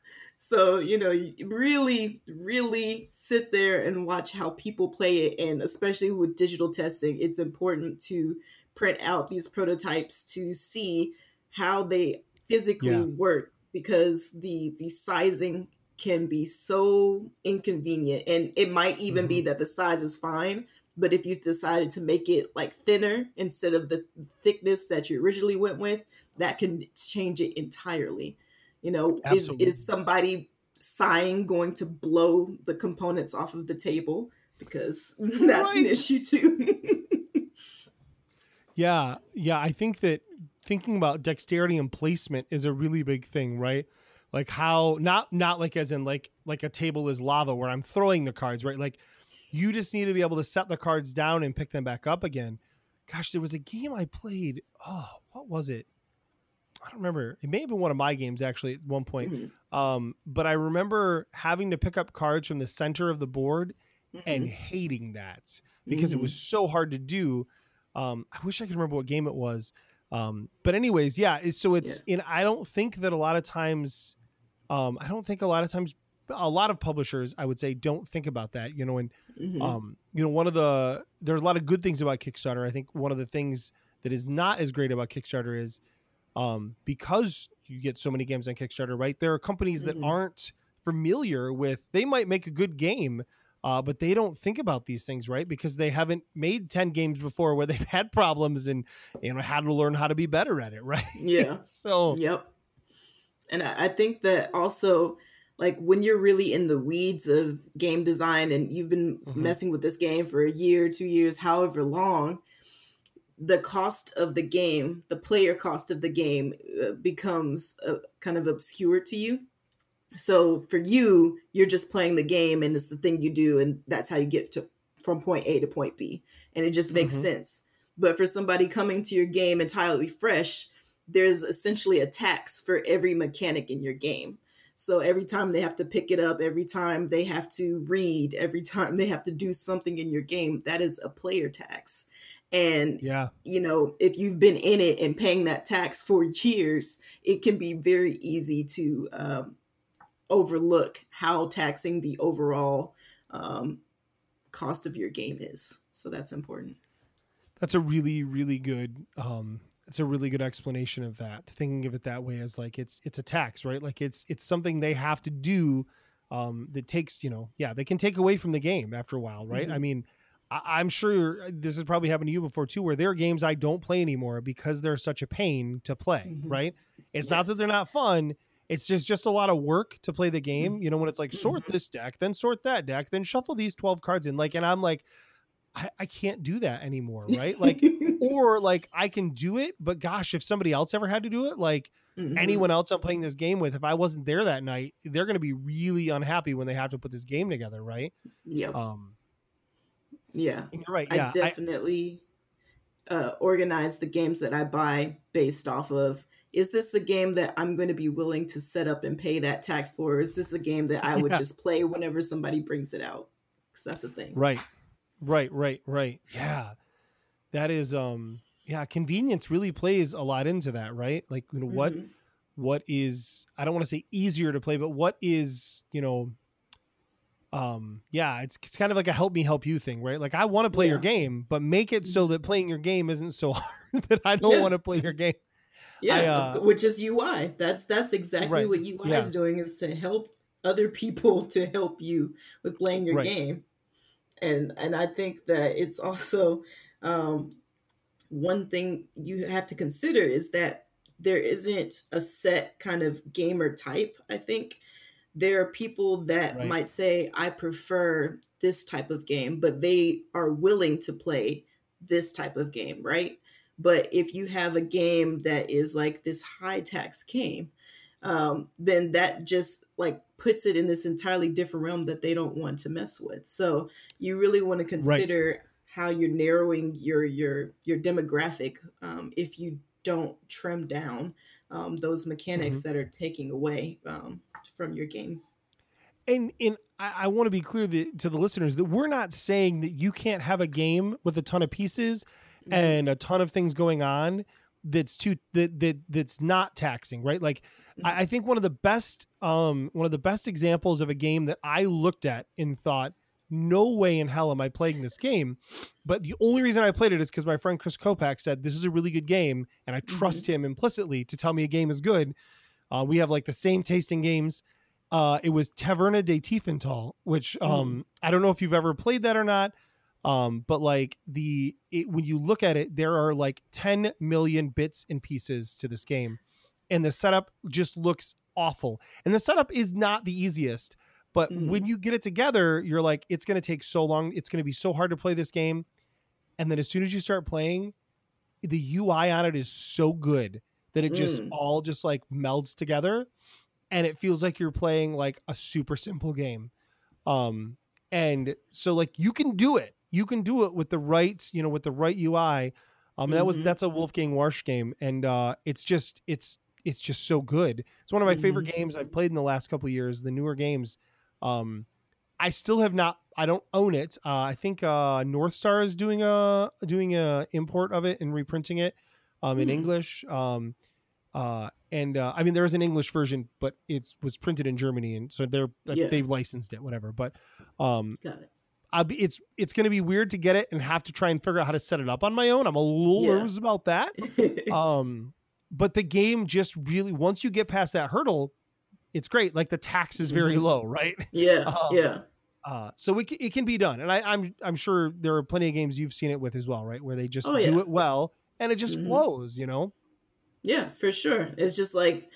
so you know really really sit there and watch how people play it and especially with digital testing it's important to print out these prototypes to see how they physically Yeah. work because the the sizing can be so inconvenient and it might even be mm-hmm. that the size is fine but if you decided to make it like thinner instead of the thickness that you originally went with that can change it entirely you know is Absolutely. is somebody sighing going to blow the components off of the table because [laughs] that's an issue too [laughs] Yeah, yeah. I think that thinking about dexterity and placement is a really big thing, right? Like how not not like as in like like a table is lava where I'm throwing the cards, right? Like you just need to be able to set the cards down and pick them back up again. Gosh, there was a game I played. Oh, what was it? I don't remember. It may have been one of my games actually at one point. Mhm. Um, but I remember having to pick up cards from the center of the board and Mhm. hating that because it was so hard to do. Um, I wish I could remember what game it was. Um, but anyways, yeah. So it's and I don't think that a lot of times, um, I don't think a lot of times, a lot of publishers, I would say, don't think about that. You know, and Mhm. um, you know, one of the there's a lot of good things about Kickstarter. I think one of the things that is not as great about Kickstarter is um, because you get so many games on Kickstarter, right? There are companies that Mhm. aren't familiar with. They might make a good game, uh, but they don't think about these things, right? Because they haven't made ten games before where [laughs] they've had problems and you know had to learn how to be better at it, [laughs] right? Yeah. so Yep. And I think that also, like when you're really in the weeds of game design and you've been Mhm. messing with this game for a year, two years, however long, the cost of the game, the player cost of the game, uh, becomes uh, kind of obscure to you. So for you, you're just playing the game and it's the thing you do, and that's how you get to from point A to point B, and it just makes Mhm. sense. But for somebody coming to your game entirely fresh, there's essentially a tax for every mechanic in your game. So every time they have to pick it up, every time they have to read, every time they have to do something in your game, that is a player tax. And yeah, you know, if you've been in it and paying that tax for [laughs] years, it can be very easy to um, overlook how taxing the overall um, cost of your game is. So that's important. that's a really really good um it's a really good explanation of that thinking of it that way as like it's it's a tax right like it's it's something they have to do um that takes you know yeah they can take away from the game after a while right Mhm. i mean I, i'm sure this has probably happened to you before too where there are games i don't play anymore because they're such a pain to play Mhm. right it's not that they're not fun it's just just a lot of work to play the game you know when it's like sort Mhm. this deck then sort that deck then shuffle these 12 cards in like and i'm like I, I can't do that anymore right like [laughs] or like I can do it, but gosh, if somebody else ever had to do it, like Mhm. anyone else I'm playing this game with, if I wasn't there that night, they're going to be really unhappy when they have to put this game together, right? Yeah. Um, yeah. you're right. I Yeah, I- definitely uh, organize the games that I buy based off of is this a game that I'm going to be willing to set up and pay that tax for? Or is this a game that I would [laughs] Yeah. just play whenever somebody brings it out? Because that's the thing. right, right, right, right. Yeah, that is. Um, yeah, convenience really plays a lot into that, right? Like, you know, what Mhm. what is I don't want to say easier to play, but what is you know, um, yeah, it's it's kind of like a help me help you thing, right? Like I want to play your Yeah. Mm-hmm. game, but make it so that playing your game isn't so [laughs] hard that I don't Yeah. want to play your game. Yeah, I, uh, which is UI. That's that's exactly Right. what UI Yeah. is doing is to help other people [laughs] to help you with playing your Right. game. And and I think that it's also um, one thing you have to consider is that there isn't a set kind of gamer type. I think there are people that Right. might say I prefer this type of game, but they are willing to play this type of game, right? But if you have a game that is like this high tax game, um, then that just like puts it in this entirely different realm that they don't want to mess with. So you really want to consider how you're narrowing your your your demographic um, if you don't trim down um, those mechanics that are taking away um, from your game. And and I, I want to be clear that, to the listeners that we're not saying that you can't have a game with a ton of pieces Mm-hmm. and a ton of things going on that's too that that that's not taxing, right? Like I, I think one of the best um one of the best examples of a game that I looked at and thought, no way in hell am I playing this game. But the only reason I played it is because my friend Chris Kopak said this is a really good game, and I trust him implicitly to tell me a game is good. Uh, we have like the same tasting games. Uh, it was Taverna de Tiefenthal, which um, I don't know if you've ever played that or not. Um, but like the it, when you look at it, there are like 10 million bits and pieces to this game, and the setup just looks awful. And the setup is not the easiest, but Mhm. when you get it together, you're like, it's going to take so long. It's going to be so hard to play this game. And then as soon as you start playing, the UI on it is so good that it just Mm. all just like melds together and it feels like you're playing like a super simple game. Um and so like you can do it. You can do it with the right, you know, with the right UI. Um and that was Mhm. that's a Wolfgang Warsch game and uh it's just it's it's just so good. It's one of my favorite games I've played in the last couple years, the newer games. Um I still have not I don't own it. Uh, I think uh North Star is doing a doing a import of it and reprinting it um in Hmm. English. Um uh and uh, I mean there is an English version but it was printed in Germany and so they're Yeah. they've licensed it whatever. But um Got it. I'll be, it's it's going to be weird to get it and have to try and figure out how to set it up on my own. I'm a little Yeah. nervous about that. [laughs] Um but the game just really once you get past that hurdle it's great. Like the tax is very Mhm. low, right? yeah, [laughs] um, yeah, Uh, so it, ca- it can be done, and I, I'm I'm sure there are plenty of games you've seen it with as well, right? Where they just Oh, do yeah. it well, and it just Mhm. flows, you know. yeah, for sure. It's just like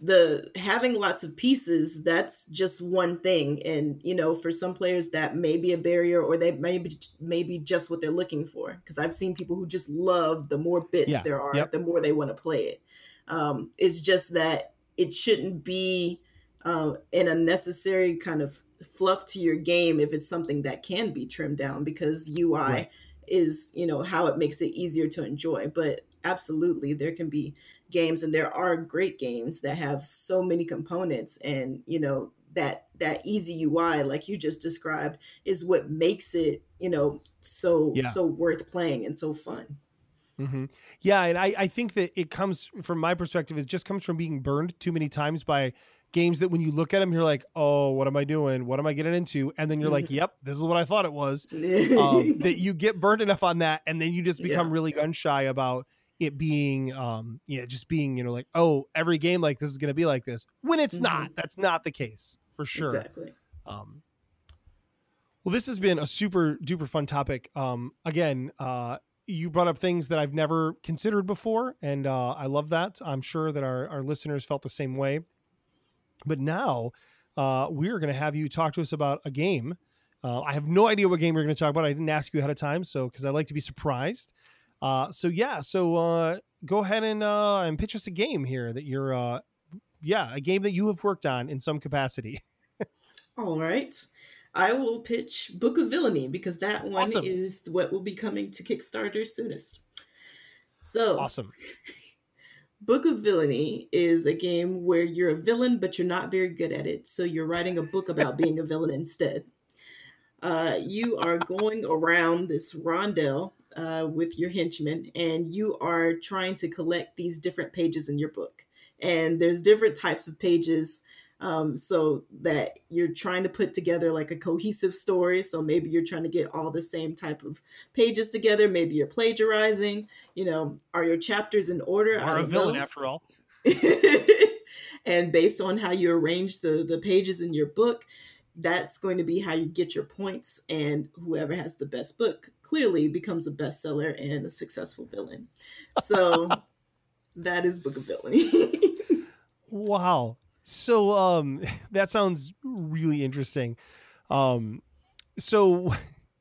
the having lots of pieces. That's just one thing, and you know, for some players that may be a barrier, or they maybe maybe just what they're looking for. Because I've seen people who just love the more bits Yeah, there are, yep. the more they want to play it. Um, it's just that it shouldn't be uh, an unnecessary kind of fluff to your game if it's something that can be trimmed down because UI Right. is you know how it makes it easier to enjoy. But absolutely, there can be games and there are great games that have so many components and you know that that easy UI like you just described is what makes it you know so Yeah. so worth playing and so fun. hmm Yeah, and I, I think that it comes from my perspective. It just comes from being burned too many times by games that when you look at them, you're like, oh, what am I doing? What am I getting into? And then you're like, Mm-hmm. yep, this is what I thought it was. [laughs] um, that you get burned enough on that, and then you just become Yeah. really gun shy about it being, um, yeah, just being, you know, like, oh, every game like this is going to be like this. When it's Mhm. not, that's not the case for sure. Exactly. Um, well, this has been a super duper fun topic. Um, again, uh, you brought up things that I've never considered before, and uh, I love that. I'm sure that our, our listeners felt the same way. But now uh, we're going to have you talk to us about a game. Uh, I have no idea what game we're going to talk about. I didn't ask you ahead of time, so because I like to be surprised. Uh, so yeah, so uh, go ahead and uh, and pitch us a game here that you're, uh, yeah, a game that you have worked on in some capacity. [laughs] All right. I will pitch Book of Villainy because that one Awesome. is what will be coming to Kickstarter soonest. So, awesome. [laughs] Book of Villainy is a game where you're a villain, but you're not very good at it. So you're writing a book about [laughs] being a villain instead. Uh, you are going around this rondel uh, with your henchmen, and you are trying to collect these different pages in your book. And there's different types of pages um, so that you're trying to put together like a cohesive story. So maybe you're trying to get all the same type of pages together. Maybe you're plagiarizing. You know, are your chapters in order? Are a villain know. after all. [laughs] and based on how you arrange the the pages in your book that's going to be how you get your points and whoever has the best book clearly becomes a bestseller and a successful villain so [laughs] that is book of villainy [laughs] Wow. So um [laughs] that sounds really interesting. Um so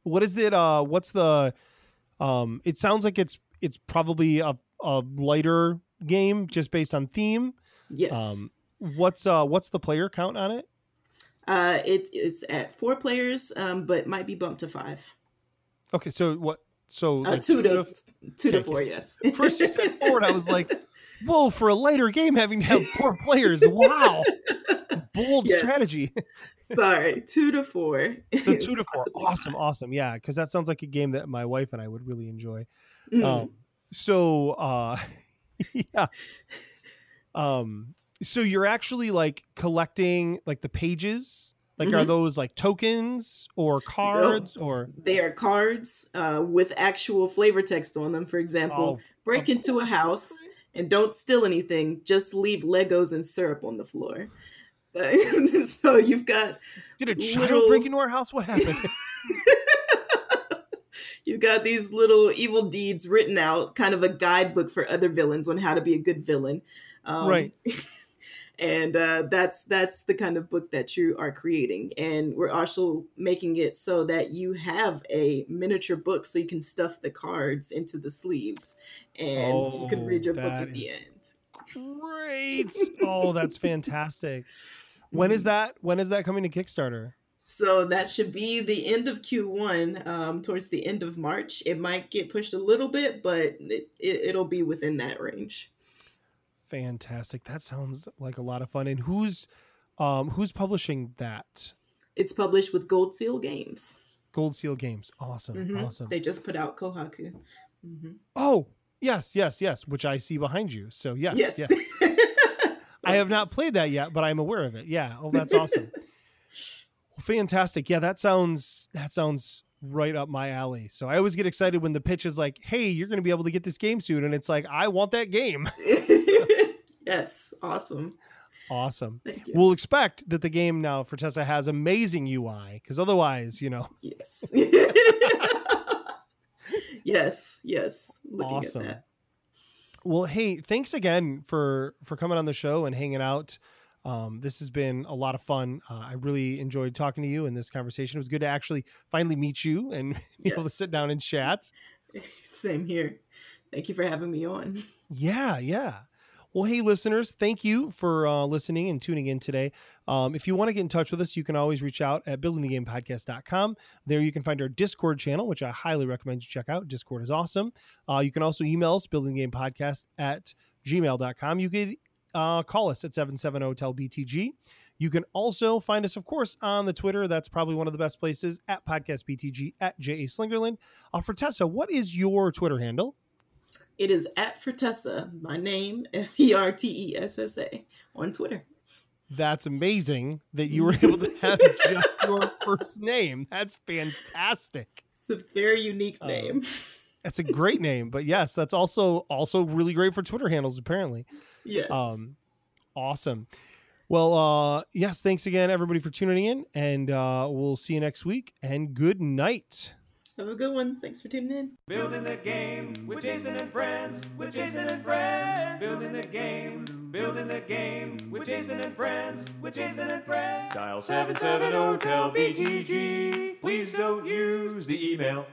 what is it uh what's the um it sounds like it's it's probably a, a lighter game just based on theme. yes Um what's uh what's the player count on it? Uh it, it's at four players um but might be bumped to five Okay, so what so uh, like two, to, two to four yes First you said four and I was like, [laughs] whoa, for a lighter game having to have four players. Wow. Bold Yes. strategy. [laughs] sorry two to four the two to [laughs] four. Awesome, awesome. Yeah, because that sounds like a game that my wife and I would really enjoy. Mm. Um, so uh, yeah. Um, so you're actually like collecting like the pages. Like, are Mhm. those like tokens or cards or? They are cards uh, with actual flavor text on them. For example, Oh, break into a house and don't steal anything. Just leave Legos and syrup on the floor. [laughs] So you've got Did a child little- break into our house? What happened? [laughs] you've got these little evil deeds written out, kind of a guidebook for other villains on how to be a good villain. Um, Right. [laughs] and uh, that's that's the kind of book that you are creating. And we're also making it so that you have a miniature book, so you can stuff the cards into the sleeves, and you can read Oh, your book at the end. Great. [laughs] Oh, that's fantastic. When is that? When is that coming to Kickstarter? So that should be the end of Q1, um, towards the end of March. It might get pushed a little bit, but it, it, it'll be within that range. Fantastic. That sounds like a lot of fun. And who's um who's publishing that? It's published with Gold Seal Games. Gold Seal Games. Awesome. Mhm. Awesome. They just put out Kohaku. hmm oh, yes, yes, yes, which I see behind you. So yes, Yes. yes. [laughs] I have not played that yet, but I'm aware of it. Yeah. Oh, that's awesome. well, [laughs] fantastic. Yeah, that sounds that sounds right up my alley. So I always get excited when the pitch is like, "Hey, you're going to be able to get this game soon," and it's like, "I want that game." [laughs] yes. Awesome. Awesome. We'll expect that the game now Fertessa has amazing UI because otherwise, you know, yes. [laughs] yes. Yes. Looking Awesome. at that. Well, hey, thanks again for for coming on the show and hanging out. Um, this has been a lot of fun. Uh, I really enjoyed talking to you in this conversation. It was good to actually finally meet you and [laughs] be able to sit down and chat. [laughs] Same here. Thank you for having me on. Yeah, yeah. Well, hey, listeners, thank you for uh, listening and tuning in today. Um, if you want to get in touch with us, you can always reach out at buildingthegamepodcast.com. There you can find our Discord channel, which I highly recommend you check out. Discord is awesome. Uh, you can also email us, buildingthegamepodcast at gmail.com. You could uh, call us at 770-TEL-BTG. You can also find us, of course, on the Twitter. That's probably one of the best places at podcastbtg at J.A. Slingerland. Uh, Fertessa, what is your Twitter handle? It is at Fertessa, my name, F E R T E S S A, on Twitter. That's amazing that you were able to have just your first name. That's fantastic. It's a very unique Um, name. That's a great name, but yes, that's also also really great for Twitter handles apparently. yes. Um awesome. Well, uh yes, thanks again everybody for tuning in and uh we'll see you next week and good night. Have a good one. Thanks for tuning in. Building the game with Jason and friends, with Jason and friends. Building the game, building the game with Jason and friends, with Jason and friends. Dial 770 tell BTG. Please don't use the email.